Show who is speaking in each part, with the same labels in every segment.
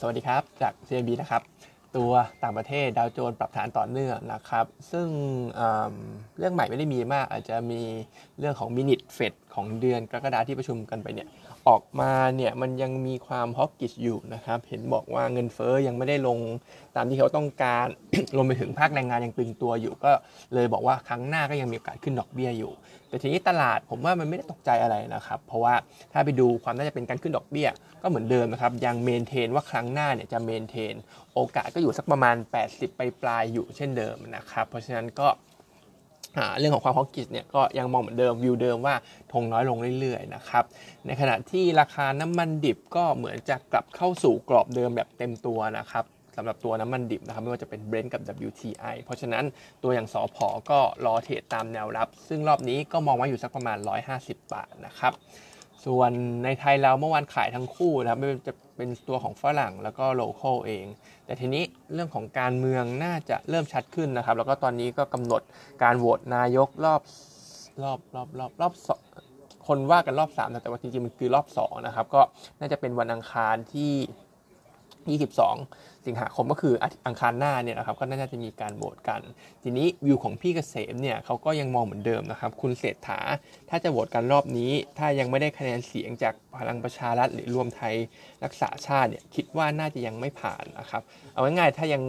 Speaker 1: สวัสดีครับ จาก CIB นะครับ ตัวต่างประเทศดาวโจนส์ปรับฐานต่อเนื่องนะครับ ซึ่งเรื่องใหม่ไม่ได้มีมาก อาจจะมีเรื่องของมินิทเฟดของเดือนกรกฎาที่ประชุมกันไปเนี่ย ออกมาเนี่ยมันยังมีความฮอกกิชอยู่นะครับ เห็นบอกว่าเงินเฟอ้อยังไม่ได้ลงตามที่เขาต้องการรวมไปถึงภาคแรงงานยังตึงตัวอยู่ ก็เลยบอกว่าครั้งหน้าก็ยังมีโอกาสขึ้นดอกเบี้ยอยู่ แต่ทีนี้ตลาดผมว่ามันไม่ได้ตกใจอะไรนะครับ เพราะว่าถ้าไปดูความน่าจะเป็นการขึ้นดอกเบี้ย ก็เหมือนเดิมนะครับยัง maintain ว่าครั้งหน้าเนี่ยจะ maintain โอกาสก็อยู่สักประมาณ 80 ไปปลายอยู่เช่นเดิมนะครับเพราะฉะนั้นก็ เรื่องของความ hawkish เนี่ยก็ยังมองเหมือนเดิมวิวเดิมว่าทงน้อยลงเรื่อยๆนะครับในขณะที่ราคาน้ำมันดิบก็เหมือนจะกลับเข้าสู่กรอบเดิมแบบเต็มตัวนะครับสำหรับตัวน้ำมันดิบนะครับไม่ว่าจะเป็นเบรนท์กับ WTI เพราะฉะนั้นตัวอย่างสผ. ก็รอ trade ตามแนวรับ ซึ่งรอบนี้ก็มองไว้อยู่สักประมาณ 150 บาทนะครับ ส่วนในไทยเราเมื่อวานขายทั้งคู่นะครับไม่จะเป็นตัวของฝรั่งแล้วก็โลเคอลเอง แต่ทีนี้เรื่องของการเมืองน่าจะเริ่มชัดขึ้นนะครับ แล้วก็ตอนนี้ก็กำหนดการโหวตนายกรอบรอบรอบรอบรอบสคนว่ากันรอบ3แต่ว่าจริงๆมันคือรอบ2นะครับก็น่าจะเป็นวันอังคารที่ 22 สิงหาคมก็คืออังคารหน้าเนี่ยนะครับก็น่าจะมีการโหวตกัน ทีนี้วิวของพี่เกษมเนี่ยเขาก็ยังมองเหมือนเดิมนะครับ คุณเศรษฐา ถ้าจะโหวตกันรอบนี้ ถ้ายังไม่ได้คะแนนเสียงจากพลังประชารัฐหรือรวมไทยรักษาชาติเนี่ยคิดว่าน่าจะยังไม่ผ่านนะครับเอาง่ายๆถ้ายัง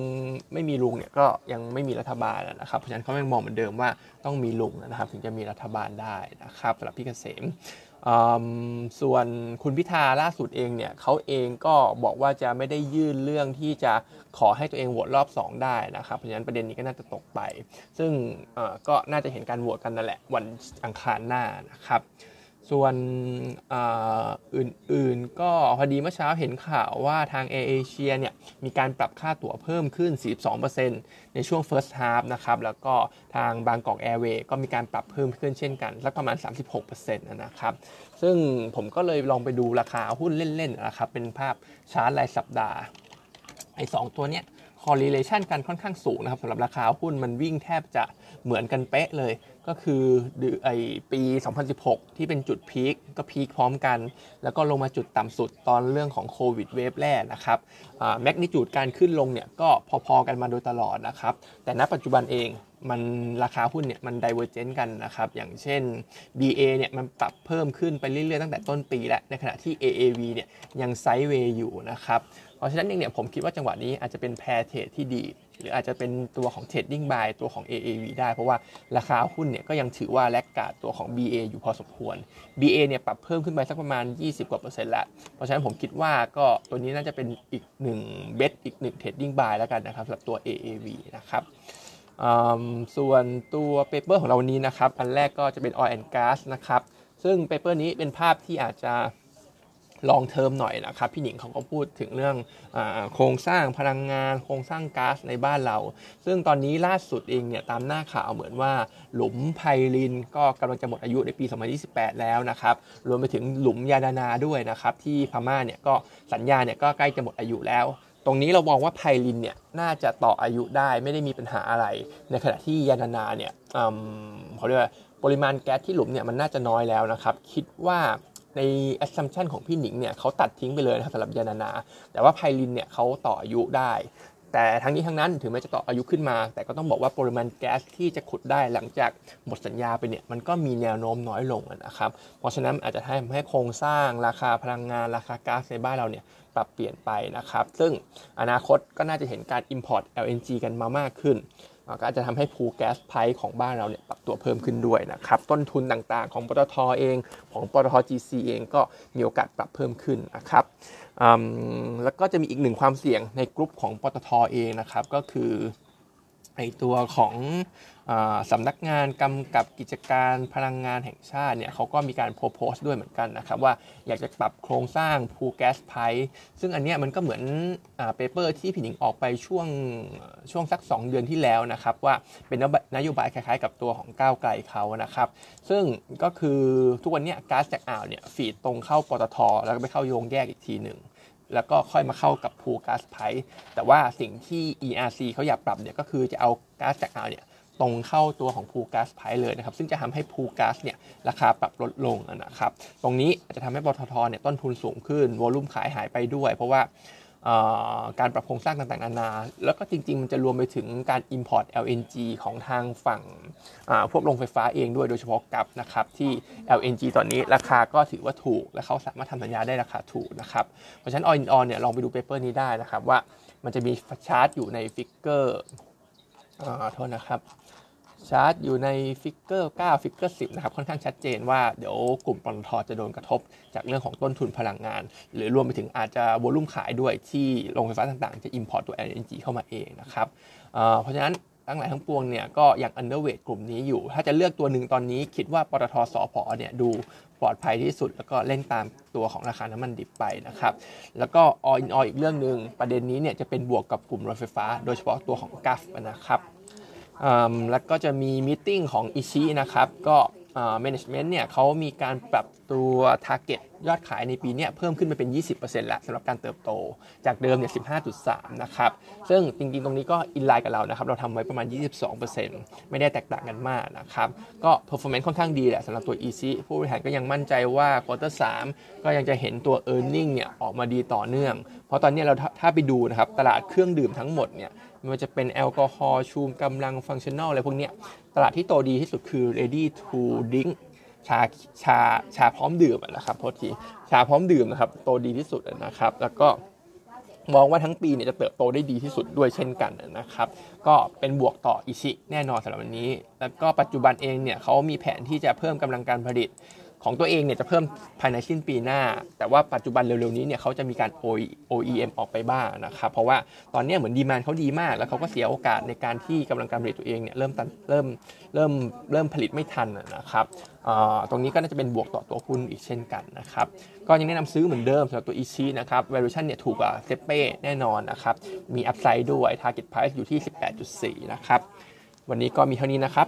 Speaker 1: ไม่มีลุงเนี่ยก็ยังไม่มีรัฐบาลนะครับเพราะฉะนั้นเขายังมองเหมือนเดิมว่าต้องมีลุงนะครับ ถึงจะมีรัฐบาลได้นะครับสำหรับพี่เกษม ส่วนคุณพิธาล่าสุดเองเนี่ยเขาเองก็บอกว่าจะไม่ได้ยื่นเรื่องที่จะขอให้ตัวเองโหวตรอบ 2 ได้นะครับ เพราะฉะนั้นประเด็นนี้ก็น่าจะตกไป ซึ่งก็น่าจะเห็นการโหวตกันนั่นแหละวันอังคารหน้านะครับ ส่วนอื่นๆ ก็พอดีเมื่อเช้าเห็นข่าวว่าทางเอเอเชียเนี่ยมีการปรับค่าตั๋วเพิ่มขึ้น 42%ในช่วง first half นะครับ แล้วก็ทางบางกอกแอร์เวย์ก็มีการปรับเพิ่มขึ้นเช่นกันสักประมาณ 36%นะครับ ซึ่งผมก็เลยลองไปดูราคาหุ้นเล่นๆนะครับ เป็นภาพชาร์ตรายสัปดาห์ไอ้ 2 ตัวเนี้ย correlation กันค่อนข้างสูงนะครับสำหรับราคาหุ้นมันวิ่งแทบจะเหมือนกันเป๊ะเลย ก็คือไอปี 2016 ที่เป็นจุด peak ก็ peak พร้อมกัน แล้วก็ลงมาจุดต่ำสุดตอนเรื่องของโควิด wave แรกนะครับ magnitude การขึ้นลงเนี่ยก็พอๆกันมาโดยตลอดนะครับ แต่ณปัจจุบันเองมันราคาหุ้นเนี่ยมัน divergent กันนะครับ อย่างเช่น BA เนี่ยมันปรับเพิ่มขึ้นไปเรื่อยๆตั้งแต่ต้นปีแล้ว ในขณะที่ AAV เนี่ยยัง sideway อยู่นะครับ เพราะฉะนั้นเองเนี่ยผมคิดว่าจังหวะนี้อาจจะเป็น pair trade ที่ดี หรืออาจจะเป็นตัวของ trading buy ตัวของ AAV ได้ เพราะว่าราคาหุ้นเนี่ยก็ยังถือว่า laggard ตัวของ BA อยู่พอสมควร BA เนี่ยปรับเพิ่มขึ้นไปสักประมาณ 20 กว่าเปอร์เซ็นต์แล้วเพราะฉะนั้นผมคิดว่าก็ตัวนี้น่าจะเป็นอีกหนึ่ง bet อีกหนึ่ง trading buy แล้วกันนะครับสำหรับตัว AAV นะครับส่วนตัว paper ของเรานี้นะครับอันแรกก็จะเป็น oil and gas นะครับซึ่งเปเปอร์นี้เป็นภาพที่อาจจะ ลองเทอมหน่อยนะครับ พี่หนิงเขาก็พูดถึงเรื่องอโครงสร้างพลังงาน โครงสร้างก๊าซในบ้านเรา ซึ่งตอนนี้ล่าสุดเองเนี่ยตามหน้าข่าวเหมือนว่าหลุมไพลินก็กำลังจะหมดอายุในปี 2028 แล้วนะครับ รวมไปถึงหลุมยาดานาด้วยนะครับที่พม่าเนี่ยก็สัญญาเนี่ยก็ใกล้จะหมดอายุแล้วตรงนี้เรามองว่าไพลินเนี่ยน่าจะต่ออายุได้ไม่ได้มีปัญหาอะไร ในขณะที่ยานานาเนี่ยเขาเรียกว่าปริมาณแก๊สที่หลุมเนี่ยมันน่าจะน้อยแล้วนะครับ คิดว่า ใน assumption ของพี่หนิงเนี่ยเขาตัดทิ้งไปเลยนะครับสำหรับยานานา แต่ว่าไพลินเนี่ยเขาต่ออายุได้ แต่ทั้งนี้ทั้งนั้นถึงแม้จะต่ออายุขึ้นมา แต่ก็ต้องบอกว่าปริมาณแก๊สที่จะขุดได้หลังจากหมดสัญญาไปเนี่ยมันก็มีแนวโน้มน้อยลงนะครับ เพราะฉะนั้นอาจจะทำให้โครงสร้างราคาพลังงานราคาก๊าซในบ้านเราเนี่ยปรับเปลี่ยนไปนะครับ ซึ่งอนาคตก็น่าจะเห็นการ import LNG กันมามากขึ้น ก็อาจจะทำให้ภูแก๊สไพร์ของบ้านเราเนี่ยปรับตัวเพิ่มขึ้นด้วยนะครับ ต้นทุนต่างๆ ของปตทเอง ของปตท GC เองก็มีโอกาสปรับเพิ่มขึ้นนะครับแล้วก็จะมีอีกหนึ่งความเสี่ยงในกลุ่มของปตทเองนะครับ ก็คือ ไอตัวของสำนักงานกำกับกิจการพลังงานแห่งชาติเนี่ยเขาก็มีการโพสต์ด้วยเหมือนกันนะครับ ว่าอยากจะปรับโครงสร้างพูแก๊สไพซึ่งอันเนี้ยมันก็เหมือนเปเปอร์ที่พี่หนิงออกไปช่วงช่วงสัก 2 เดือนที่แล้วนะครับ ว่าเป็นนโยบายคล้ายๆ กับตัวของก้าวไกลเขานะครับ ซึ่งก็คือทุกวันนี้ก๊าซจากอ่าวเนี่ยฟีดตรงเข้าปตทแล้วก็ไปเข้าโยงแยกอีกทีหนึ่ง แล้วก็ค่อยมาเข้ากับพูก๊าซไพแต่ว่าสิ่งที่ ERC เขาอยากปรับเนี่ยก็คือจะเอาก๊าซจากอ่าวเนี่ยตรงเข้าตัวของพูก๊าซไพเลยนะครับ ซึ่งจะทำให้พูก๊าซเนี่ยราคาปรับลดลงนะครับ ตรงนี้จะทำให้ปตทเนี่ยต้นทุนสูงขึ้น volume ขายหายไปด้วย เพราะว่า การปรับโครงสร้างต่างๆนานา แล้วก็จริง ๆ มันจะรวมไปถึงการ import LNG ของทางฝั่งพวกโรงไฟฟ้าเองด้วยโดยเฉพาะ GULF นะครับที่ LNG ตอนนี้ราคาก็ถือว่าถูก และเขาสามารถทำสัญญาได้ราคาถูกนะครับ เพราะฉะนั้น all in all เนี่ยลองไปดู paper นี้ได้นะครับว่ามันจะมีชาร์ตอยู่ใน figureโทษนะครับ ชาร์ตอยู่ใน figure 9 figure 10 นะครับ ค่อนข้างชัดเจนว่าเดี๋ยวกลุ่มปตทจะโดนกระทบ จากเรื่องของต้นทุนพลังงาน หรือรวมไปถึงอาจจะ volume ขายด้วยที่โรงไฟฟ้าต่างๆ จะ import ตัว LNG เข้ามาเองนะครับเพราะฉะนั้นทั้งหลายทั้งปวงเนี่ยก็ยัง underweight กลุ่มนี้อยู่ ถ้าจะเลือกตัวหนึ่งตอนนี้คิดว่าปตทสอพอเนี่ยดูปลอดภัยที่สุด แล้วก็เล่นตามตัวของราคาน้ำมันดิบไปนะครับ แล้วก็ all in all อีกเรื่องหนึ่งประเด็นนี้เนี่ยจะเป็นบวกกับกลุ่มรถไฟฟ้า โดยเฉพาะตัวของ GULF นะครับ แล้วก็จะมีมิ팅ของอิชินะครับก็ management เนี่ยเขามีการปรับตัว target ยอดขายในปีนี้เพิ่มขึ้นไปเป็น 20%แล้วสำหรับการเติบโต จากเดิมเนี่ย 15.3 นะครับ ซึ่งจริงๆ ตรงนี้ก็อินไลน์กับเรานะครับ เราทำไว้ประมาณ 22%ไม่ได้แตกต่างกันมากนะครับ ก็ performance ค่อนข้างดีแหละสำหรับตัว EC ผู้บริหารก็ยังมั่นใจว่า quarter 3 ก็ยังจะเห็นตัว e a r n i n g เนี่ยออกมาดีต่อเนื่อง เพราะตอนนี้เราถ้าไปดูนะครับตลาดเครื่องดื่มทั้งหมดเนี่ยไม่ว่าจะเป็นแอลกอฮอล์ชูมกำลังฟังชั่นแนลอะไรพวกนี้ ตลาดที่โตดีที่สุดคือ ready to drink ชาชาชาพร้อมดื่มนะครับโทษทีชาพร้อมดื่มนะครับ โตดีที่สุดนะครับ แล้วก็มองว่าทั้งปีเนี่ยจะเติบโตได้ดีที่สุดด้วยเช่นกันนะครับ ก็เป็นบวกต่ออิชิแน่นอนสำหรับวันนี้ แล้วก็ปัจจุบันเองเนี่ยเขามีแผนที่จะเพิ่มกำลังการผลิต ของตัวเองเนี่ยจะเพิ่มภายในสิ้นปีหน้า แต่ว่าปัจจุบันเร็วๆนี้เนี่ยเขาจะมีการ OEM ออกไปบ้างนะครับเพราะว่าตอนนี้เหมือนดีมานเขาดีมาก แล้วเขาก็เสียโอกาสในการที่กำลังการผลิตตัวเองเนี่ยเริ่มต้นเริ่มเริ่มเริ่มผลิตไม่ทันนะครับตรงนี้ก็น่าจะเป็นบวกต่อตัวหุ้นอีกเช่นกันนะครับก็ยังแนะนำซื้อเหมือนเดิมสำหรับตัวอีชีนะครับ valuation เนี่ยถูกกว่าเซเป้แน่นอนนะครับมี upside ด้วย target price อยู่ที่ 18.4 นะครับวันนี้ก็มีเท่านี้นะครับ